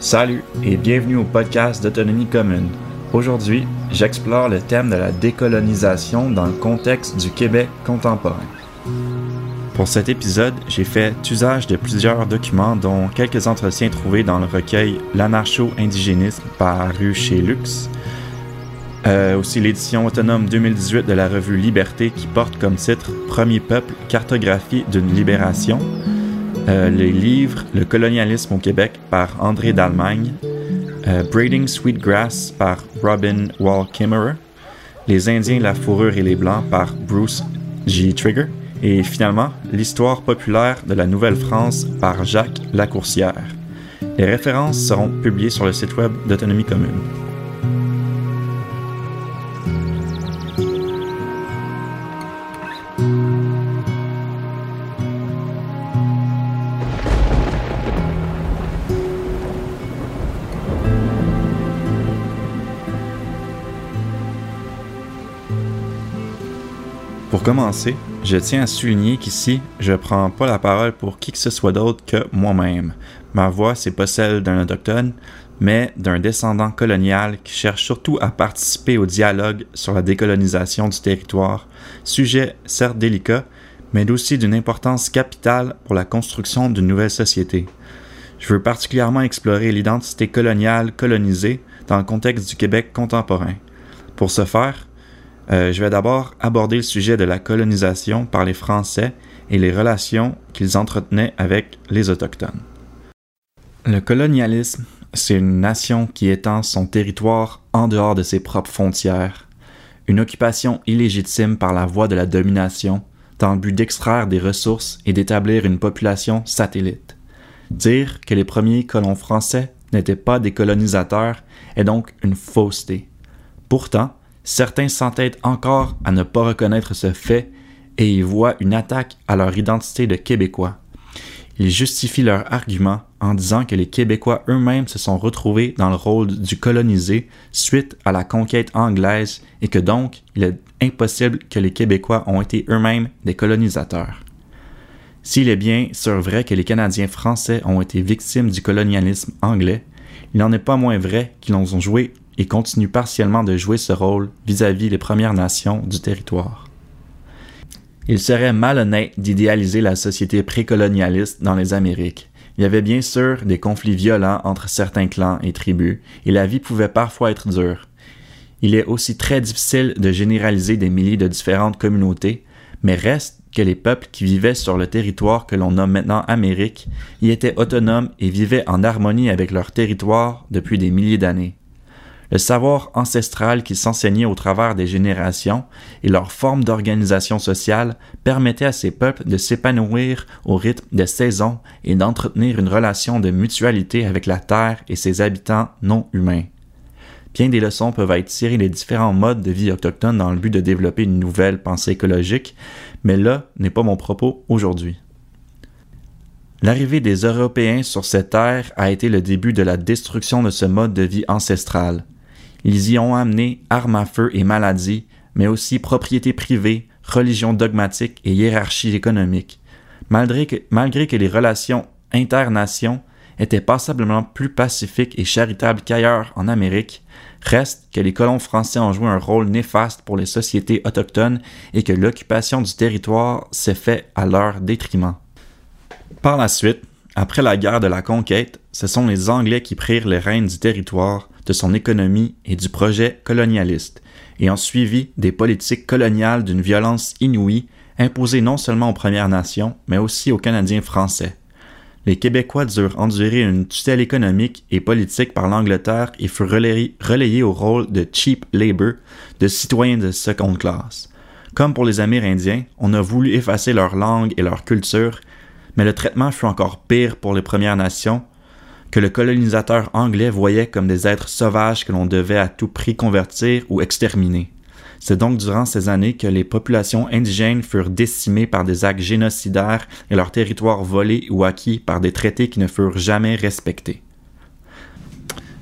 Salut et bienvenue au podcast d'Autonomie commune. Aujourd'hui, j'explore le thème de la décolonisation dans le contexte du Québec contemporain. Pour cet épisode, j'ai fait usage de plusieurs documents, dont quelques entretiens trouvés dans le recueil L'anarcho-indigénisme paru chez Lux, euh, aussi l'édition autonome 2018 de la revue Liberté qui porte comme titre Premier peuple, cartographie d'une libération, euh, les livres Le colonialisme au Québec par André d'Allemagne, euh, Braiding Sweetgrass par Robin Wall Kimmerer, Les Indiens, la fourrure et les Blancs par Bruce G. Trigger, et finalement L'histoire populaire de la Nouvelle-France par Jacques Lacourcière. Les références seront publiées sur le site web d'Autonomie commune. Pour commencer, je tiens à souligner qu'ici, je prends pas la parole pour qui que ce soit d'autre que moi-même. Ma voix, c'est pas celle d'un autochtone, mais d'un descendant colonial qui cherche surtout à participer au dialogue sur la décolonisation du territoire, sujet certes délicat, mais aussi d'une importance capitale pour la construction d'une nouvelle société. Je veux particulièrement explorer l'identité coloniale colonisée dans le contexte du Québec contemporain. Pour ce faire, euh, je vais d'abord aborder le sujet de la colonisation par les Français et les relations qu'ils entretenaient avec les Autochtones. Le colonialisme, c'est une nation qui étend son territoire en dehors de ses propres frontières, une occupation illégitime par la voie de la domination, dans le but d'extraire des ressources et d'établir une population satellite. Dire que les premiers colons français n'étaient pas des colonisateurs est donc une fausseté. Pourtant, Certains s'entêtent encore à ne pas reconnaître ce fait et y voient une attaque à leur identité de Québécois. Ils justifient leur argument en disant que les Québécois eux-mêmes se sont retrouvés dans le rôle du colonisé suite à la conquête anglaise et que donc il est impossible que les Québécois ont été eux-mêmes des colonisateurs. S'il est bien sûr vrai que les Canadiens français ont été victimes du colonialisme anglais, il n'en est pas moins vrai qu'ils ont joué et continue partiellement de jouer ce rôle vis-à-vis les Premières Nations du territoire. Il serait malhonnête d'idéaliser la société précolonialiste dans les Amériques. Il y avait bien sûr des conflits violents entre certains clans et tribus, et la vie pouvait parfois être dure. Il est aussi très difficile de généraliser des milliers de différentes communautés, mais reste que les peuples qui vivaient sur le territoire que l'on nomme maintenant Amérique y étaient autonomes et vivaient en harmonie avec leur territoire depuis des milliers d'années le savoir ancestral qui s'enseignait au travers des générations et leur forme d'organisation sociale permettait à ces peuples de s'épanouir au rythme des saisons et d'entretenir une relation de mutualité avec la Terre et ses habitants non humains. Bien des leçons peuvent être tirées des différents modes de vie autochtones dans le but de développer une nouvelle pensée écologique, mais là n'est pas mon propos aujourd'hui. L'arrivée des Européens sur cette terre a été le début de la destruction de ce mode de vie ancestral. Ils y ont amené armes à feu et maladies, mais aussi propriété privée, religion dogmatique et hiérarchie économique. Malgré que, les relations internations étaient passablement plus pacifiques et charitables qu'ailleurs en Amérique, reste que les colons français ont joué un rôle néfaste pour les sociétés autochtones et que l'occupation du territoire s'est faite à leur détriment. Par la suite, après la guerre de la conquête, ce sont les Anglais qui prirent les rênes du territoire, de son économie et du projet colonialiste, et ont suivi des politiques coloniales d'une violence inouïe imposées non seulement aux Premières Nations, mais aussi aux Canadiens français. Les Québécois durent endurer une tutelle économique et politique par l'Angleterre et furent relayés, au rôle de cheap labor, de citoyens de seconde classe. Comme pour les Amérindiens, on a voulu effacer leur langue et leur culture, mais le traitement fut encore pire pour les Premières Nations, que le colonisateur anglais voyait comme des êtres sauvages que l'on devait à tout prix convertir ou exterminer. C'est donc durant ces années que les populations indigènes furent décimées par des actes génocidaires et leurs territoires volés ou acquis par des traités qui ne furent jamais respectés.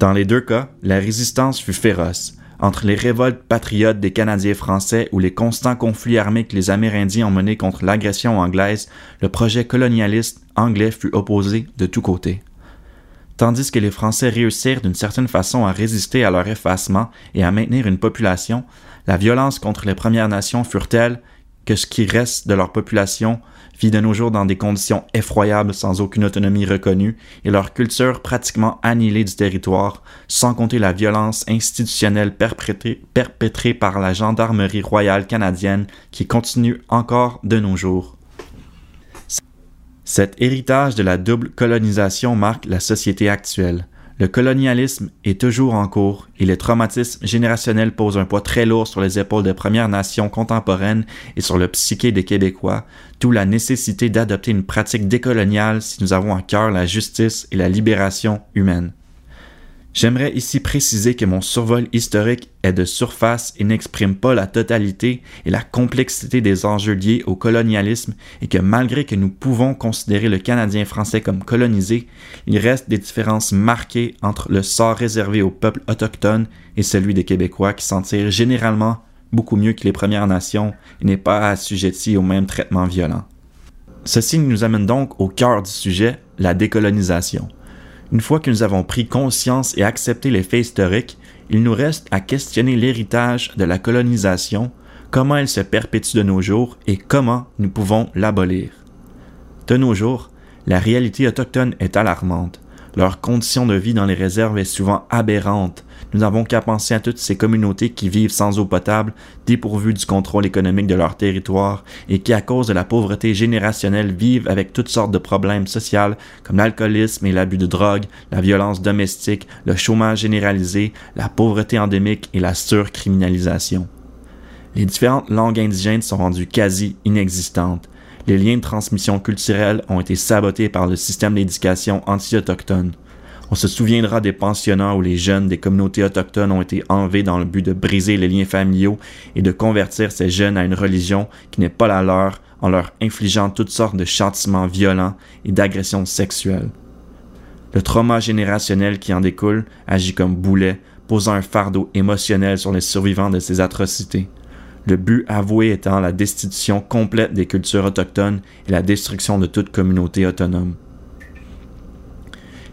Dans les deux cas, la résistance fut féroce. entre les révoltes patriotes des Canadiens français ou les constants conflits armés que les Amérindiens ont menés contre l'agression anglaise, le projet colonialiste anglais fut opposé de tous côtés. Tandis que les Français réussirent d'une certaine façon à résister à leur effacement et à maintenir une population, la violence contre les Premières Nations furent telles que ce qui reste de leur population vit de nos jours dans des conditions effroyables sans aucune autonomie reconnue et leur culture pratiquement annihilée du territoire, sans compter la violence institutionnelle perpétrée par la gendarmerie royale canadienne qui continue encore de nos jours. Cet héritage de la double colonisation marque la société actuelle. Le colonialisme est toujours en cours et les traumatismes générationnels posent un poids très lourd sur les épaules des Premières Nations contemporaines et sur le psyché des Québécois, d'où la nécessité d'adopter une pratique décoloniale si nous avons à cœur la justice et la libération humaine. J'aimerais ici préciser que mon survol historique est de surface et n'exprime pas la totalité et la complexité des enjeux liés au colonialisme et que malgré que nous pouvons considérer le Canadien français comme colonisé, il reste des différences marquées entre le sort réservé aux peuples autochtones et celui des Québécois qui s'en tirent généralement beaucoup mieux que les Premières Nations et n'est pas assujetti au même traitement violent. Ceci nous amène donc au cœur du sujet, la décolonisation. Une fois que nous avons pris conscience et accepté les faits historiques, il nous reste à questionner l'héritage de la colonisation, comment elle se perpétue de nos jours et comment nous pouvons l'abolir. De nos jours, la réalité autochtone est alarmante. Leur condition de vie dans les réserves est souvent aberrante, nous n'avons qu'à penser à toutes ces communautés qui vivent sans eau potable, dépourvues du contrôle économique de leur territoire et qui, à cause de la pauvreté générationnelle, vivent avec toutes sortes de problèmes sociaux comme l'alcoolisme et l'abus de drogue, la violence domestique, le chômage généralisé, la pauvreté endémique et la surcriminalisation. Les différentes langues indigènes sont rendues quasi inexistantes. Les liens de transmission culturelle ont été sabotés par le système d'éducation anti-autochtone. On se souviendra des pensionnats où les jeunes des communautés autochtones ont été enlevés dans le but de briser les liens familiaux et de convertir ces jeunes à une religion qui n'est pas la leur en leur infligeant toutes sortes de châtiments violents et d'agressions sexuelles. Le trauma générationnel qui en découle agit comme boulet, posant un fardeau émotionnel sur les survivants de ces atrocités. Le but avoué étant la destitution complète des cultures autochtones et la destruction de toute communauté autonome.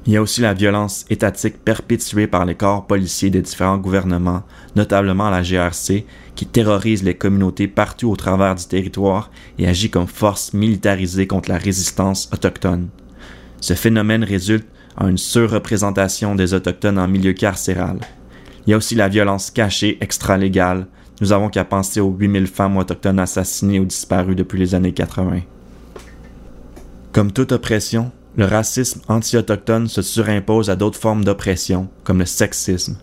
Il y a aussi la violence étatique perpétuée par les corps policiers des différents gouvernements, notamment la GRC, qui terrorise les communautés partout au travers du territoire et agit comme force militarisée contre la résistance autochtone. Ce phénomène résulte en une surreprésentation des Autochtones en milieu carcéral. Il y a aussi la violence cachée extra-légale. Nous avons qu'à penser aux 8000 femmes autochtones assassinées ou disparues depuis les années 80. Comme toute oppression, le racisme anti-autochtone se surimpose à d'autres formes d'oppression, comme le sexisme.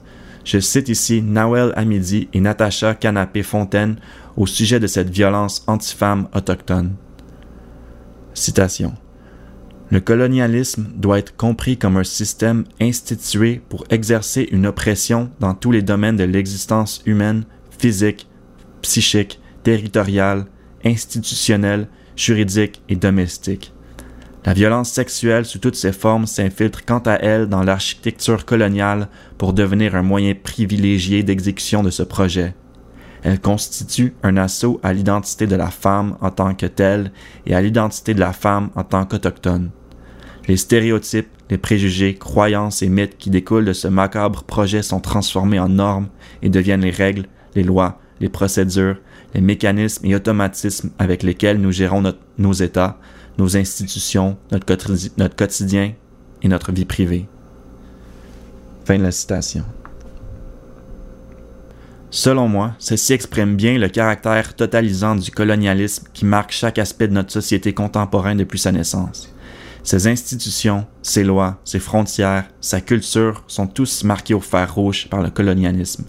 Je cite ici Nawel Hamidi et Natacha Canapé-Fontaine au sujet de cette violence anti-femme autochtone. Citation. Le colonialisme doit être compris comme un système institué pour exercer une oppression dans tous les domaines de l'existence humaine, physique, psychique, territoriale, institutionnelle, juridique et domestique. La violence sexuelle sous toutes ses formes s'infiltre quant à elle dans l'architecture coloniale pour devenir un moyen privilégié d'exécution de ce projet. Elle constitue un assaut à l'identité de la femme en tant que telle et à l'identité de la femme en tant qu'autochtone. Les stéréotypes, les préjugés, croyances et mythes qui découlent de ce macabre projet sont transformés en normes et deviennent les règles, les lois, les procédures, les mécanismes et automatismes avec lesquels nous gérons nos États, nos institutions, notre, quotidien et notre vie privée. Fin de la citation. Selon moi, ceci exprime bien le caractère totalisant du colonialisme qui marque chaque aspect de notre société contemporaine depuis sa naissance. Ses institutions, ses lois, ses frontières, sa culture sont tous marqués au fer rouge par le colonialisme.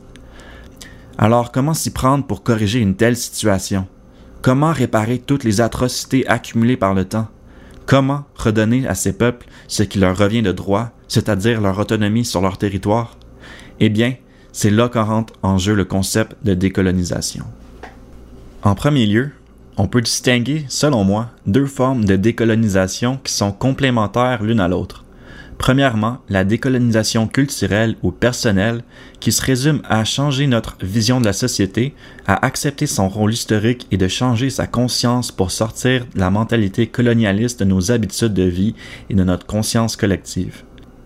Alors comment s'y prendre pour corriger une telle situation? Comment réparer toutes les atrocités accumulées par le temps? Comment redonner à ces peuples ce qui leur revient de droit, c'est-à-dire leur autonomie sur leur territoire? Eh bien, c'est là qu'entre en jeu le concept de décolonisation. En premier lieu, on peut distinguer, selon moi, deux formes de décolonisation qui sont complémentaires l'une à l'autre. Premièrement, la décolonisation culturelle ou personnelle qui se résume à changer notre vision de la société, à accepter son rôle historique et de changer sa conscience pour sortir de la mentalité colonialiste de nos habitudes de vie et de notre conscience collective.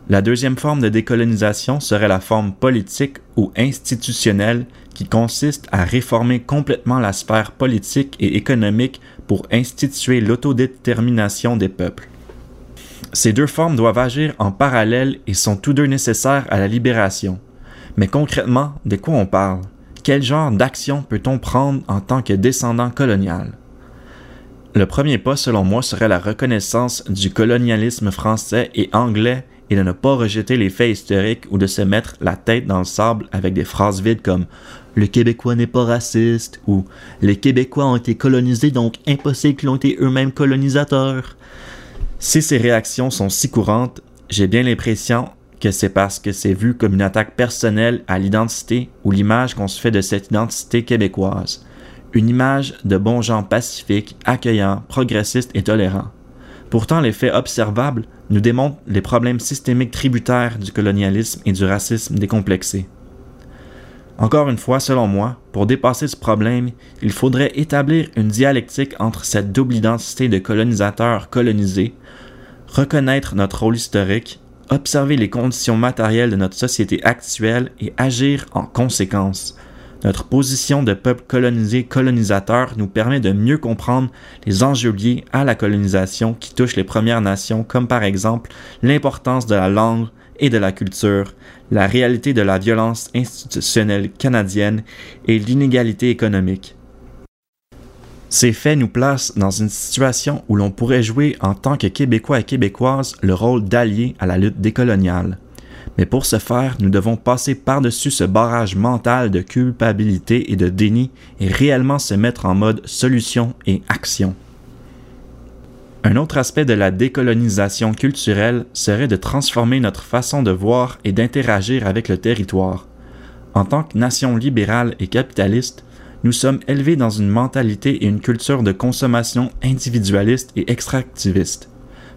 La deuxième forme de décolonisation serait la forme politique ou institutionnelle qui consiste à réformer complètement la sphère politique et économique pour instituer l'autodétermination des peuples. Ces deux formes doivent agir en parallèle et sont tous deux nécessaires à la libération. Mais concrètement, de quoi on parle? Quel genre d'action peut-on prendre en tant que descendant colonial? Le premier pas, selon moi, serait la reconnaissance du colonialisme français et anglais et de ne pas rejeter les faits historiques ou de se mettre la tête dans le sable avec des phrases vides comme le Québécois n'est pas raciste ou les Québécois ont été colonisés donc impossible qu'ils ont été eux-mêmes colonisateurs. Si ces réactions sont si courantes, j'ai bien l'impression que c'est parce que c'est vu comme une attaque personnelle à l'identité ou l'image qu'on se fait de cette identité québécoise. Une image de bons gens pacifiques, accueillants, progressistes et tolérants. Pourtant, les faits observables nous démontrent les problèmes systémiques tributaires du colonialisme et du racisme décomplexé. Encore une fois, selon moi, pour dépasser ce problème, il faudrait établir une dialectique entre cette double identité de colonisateur colonisé, reconnaître notre rôle historique, observer les conditions matérielles de notre société actuelle et agir en conséquence. Notre position de peuple colonisé colonisateur nous permet de mieux comprendre les enjeux liés à la colonisation qui touchent les Premières Nations, comme par exemple l'importance de la langue et de la culture, la réalité de la violence institutionnelle canadienne et l'inégalité économique. Ces faits nous placent dans une situation où l'on pourrait jouer en tant que Québécois et Québécoises le rôle d'alliés à la lutte décoloniale. Mais pour ce faire, nous devons passer par-dessus ce barrage mental de culpabilité et de déni et réellement se mettre en mode solution et action. Un autre aspect de la décolonisation culturelle serait de transformer notre façon de voir et d'interagir avec le territoire. En tant que nation libérale et capitaliste, nous sommes élevés dans une mentalité et une culture de consommation individualiste et extractiviste.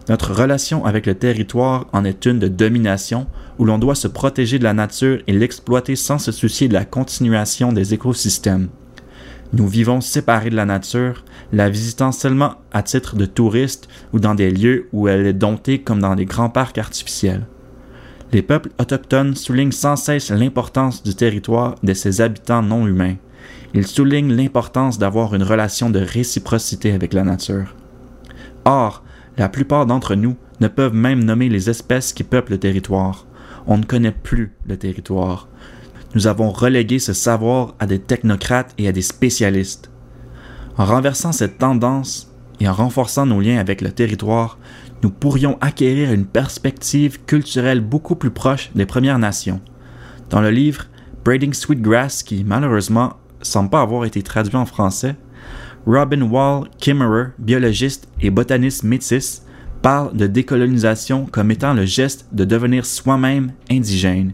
Notre relation avec le territoire en est une de domination où l'on doit se protéger de la nature et l'exploiter sans se soucier de la continuation des écosystèmes. Nous vivons séparés de la nature, la visitant seulement à titre de touristes ou dans des lieux où elle est domptée comme dans des grands parcs artificiels. Les peuples autochtones soulignent sans cesse l'importance du territoire de ses habitants non humains. Ils soulignent l'importance d'avoir une relation de réciprocité avec la nature. Or, la plupart d'entre nous ne peuvent même nommer les espèces qui peuplent le territoire. On ne connaît plus le territoire nous avons relégué ce savoir à des technocrates et à des spécialistes. En renversant cette tendance et en renforçant nos liens avec le territoire, nous pourrions acquérir une perspective culturelle beaucoup plus proche des Premières Nations. Dans le livre Braiding Sweetgrass, qui malheureusement semble pas avoir été traduit en français, Robin Wall Kimmerer, biologiste et botaniste métis, parle de décolonisation comme étant le geste de devenir soi-même indigène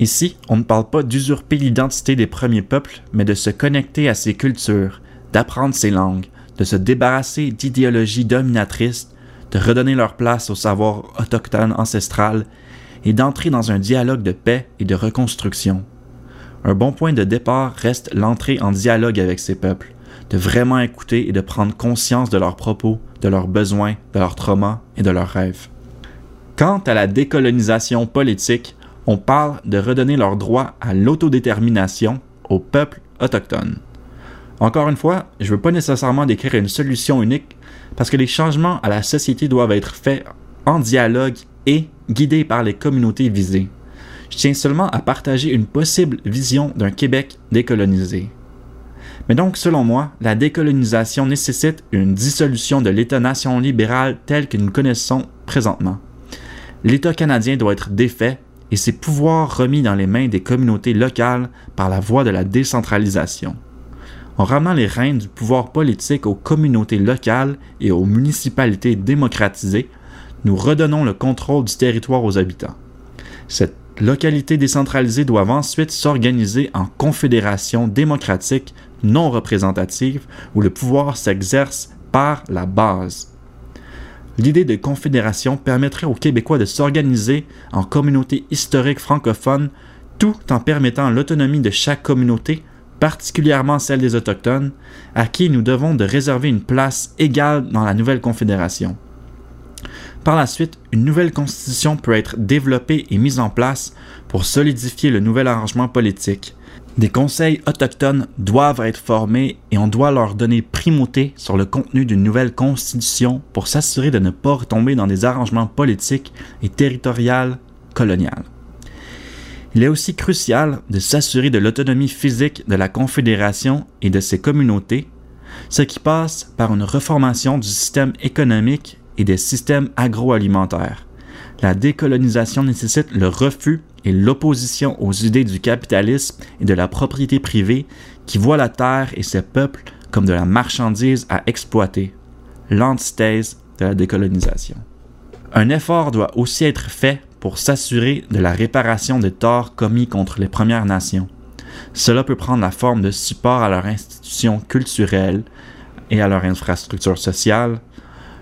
Ici, on ne parle pas d'usurper l'identité des premiers peuples, mais de se connecter à ces cultures, d'apprendre ces langues, de se débarrasser d'idéologies dominatrices, de redonner leur place au savoir autochtone ancestral et d'entrer dans un dialogue de paix et de reconstruction. Un bon point de départ reste l'entrée en dialogue avec ces peuples, de vraiment écouter et de prendre conscience de leurs propos, de leurs besoins, de leurs traumas et de leurs rêves. Quant à la décolonisation politique, on parle de redonner leur droit à l'autodétermination aux peuples autochtones. Encore une fois, je ne veux pas nécessairement décrire une solution unique parce que les changements à la société doivent être faits en dialogue et guidés par les communautés visées. Je tiens seulement à partager une possible vision d'un Québec décolonisé. Mais donc, selon moi, la décolonisation nécessite une dissolution de l'État-nation libéral tel que nous connaissons présentement. L'État canadien doit être défait et ses pouvoirs remis dans les mains des communautés locales par la voie de la décentralisation. En ramenant les rênes du pouvoir politique aux communautés locales et aux municipalités démocratisées, nous redonnons le contrôle du territoire aux habitants. Cette localité décentralisée doit ensuite s'organiser en confédération démocratique non représentative où le pouvoir s'exerce par la base. L'idée de confédération permettrait aux Québécois de s'organiser en communauté historique francophone tout en permettant l'autonomie de chaque communauté, particulièrement celle des Autochtones, à qui nous devons de réserver une place égale dans la nouvelle confédération. Par la suite, une nouvelle constitution peut être développée et mise en place pour solidifier le nouvel arrangement politique. Des conseils autochtones doivent être formés et on doit leur donner primauté sur le contenu d'une nouvelle constitution pour s'assurer de ne pas retomber dans des arrangements politiques et territoriaux coloniales. Il est aussi crucial de s'assurer de l'autonomie physique de la Confédération et de ses communautés, ce qui passe par une reformation du système économique et des systèmes agroalimentaires. La décolonisation nécessite le refus et l'opposition aux idées du capitalisme et de la propriété privée qui voient la terre et ses peuples comme de la marchandise à exploiter, l'antithèse de la décolonisation. Un effort doit aussi être fait pour s'assurer de la réparation des torts commis contre les Premières Nations. Cela peut prendre la forme de support à leurs institutions culturelles et à leur infrastructure sociale,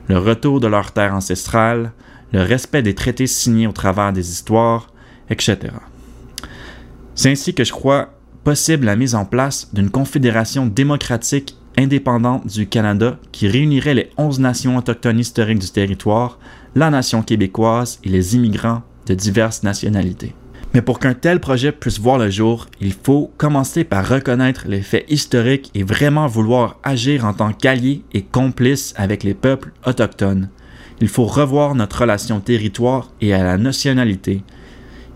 le retour de leurs terres ancestrales, le respect des traités signés au travers des histoires, etc. C'est ainsi que je crois possible la mise en place d'une confédération démocratique indépendante du Canada qui réunirait les 11 nations autochtones historiques du territoire, la nation québécoise et les immigrants de diverses nationalités. Mais pour qu'un tel projet puisse voir le jour, il faut commencer par reconnaître les faits historiques et vraiment vouloir agir en tant qu'allié et complice avec les peuples autochtones. Il faut revoir notre relation territoire et à la nationalité.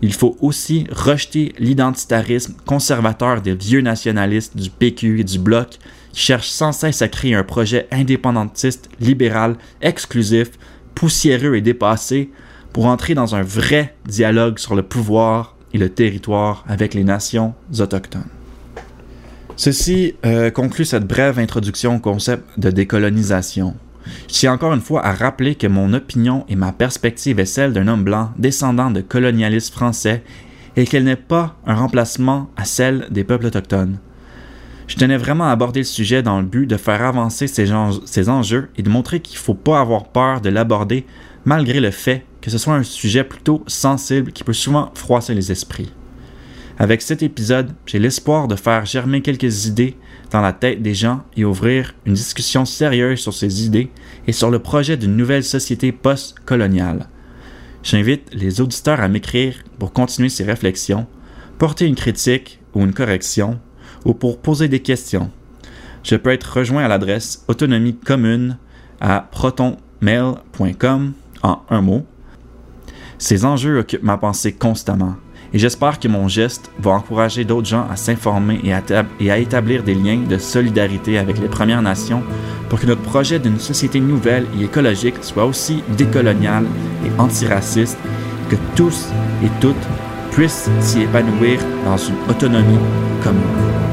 Il faut aussi rejeter l'identitarisme conservateur des vieux nationalistes du PQ et du Bloc qui cherchent sans cesse à créer un projet indépendantiste, libéral, exclusif, poussiéreux et dépassé pour entrer dans un vrai dialogue sur le pouvoir et le territoire avec les nations autochtones. Ceci euh, conclut cette brève introduction au concept de décolonisation. Je tiens encore une fois à rappeler que mon opinion et ma perspective est celle d'un homme blanc descendant de colonialistes français et qu'elle n'est pas un remplacement à celle des peuples autochtones. Je tenais vraiment à aborder le sujet dans le but de faire avancer ces, ces enjeux et de montrer qu'il ne faut pas avoir peur de l'aborder malgré le fait que ce soit un sujet plutôt sensible qui peut souvent froisser les esprits. Avec cet épisode, j'ai l'espoir de faire germer quelques idées dans la tête des gens et ouvrir une discussion sérieuse sur ces idées et sur le projet d'une nouvelle société post-coloniale. J'invite les auditeurs à m'écrire pour continuer ces réflexions, porter une critique ou une correction, ou pour poser des questions. Je peux être rejoint à l'adresse autonomie commune à protonmail.com en un mot ces enjeux occupent ma pensée constamment, et j'espère que mon geste va encourager d'autres gens à s'informer et, à établir des liens de solidarité avec les Premières Nations pour que notre projet d'une société nouvelle et écologique soit aussi décolonial et antiraciste, que tous et toutes puissent s'y épanouir dans une autonomie commune.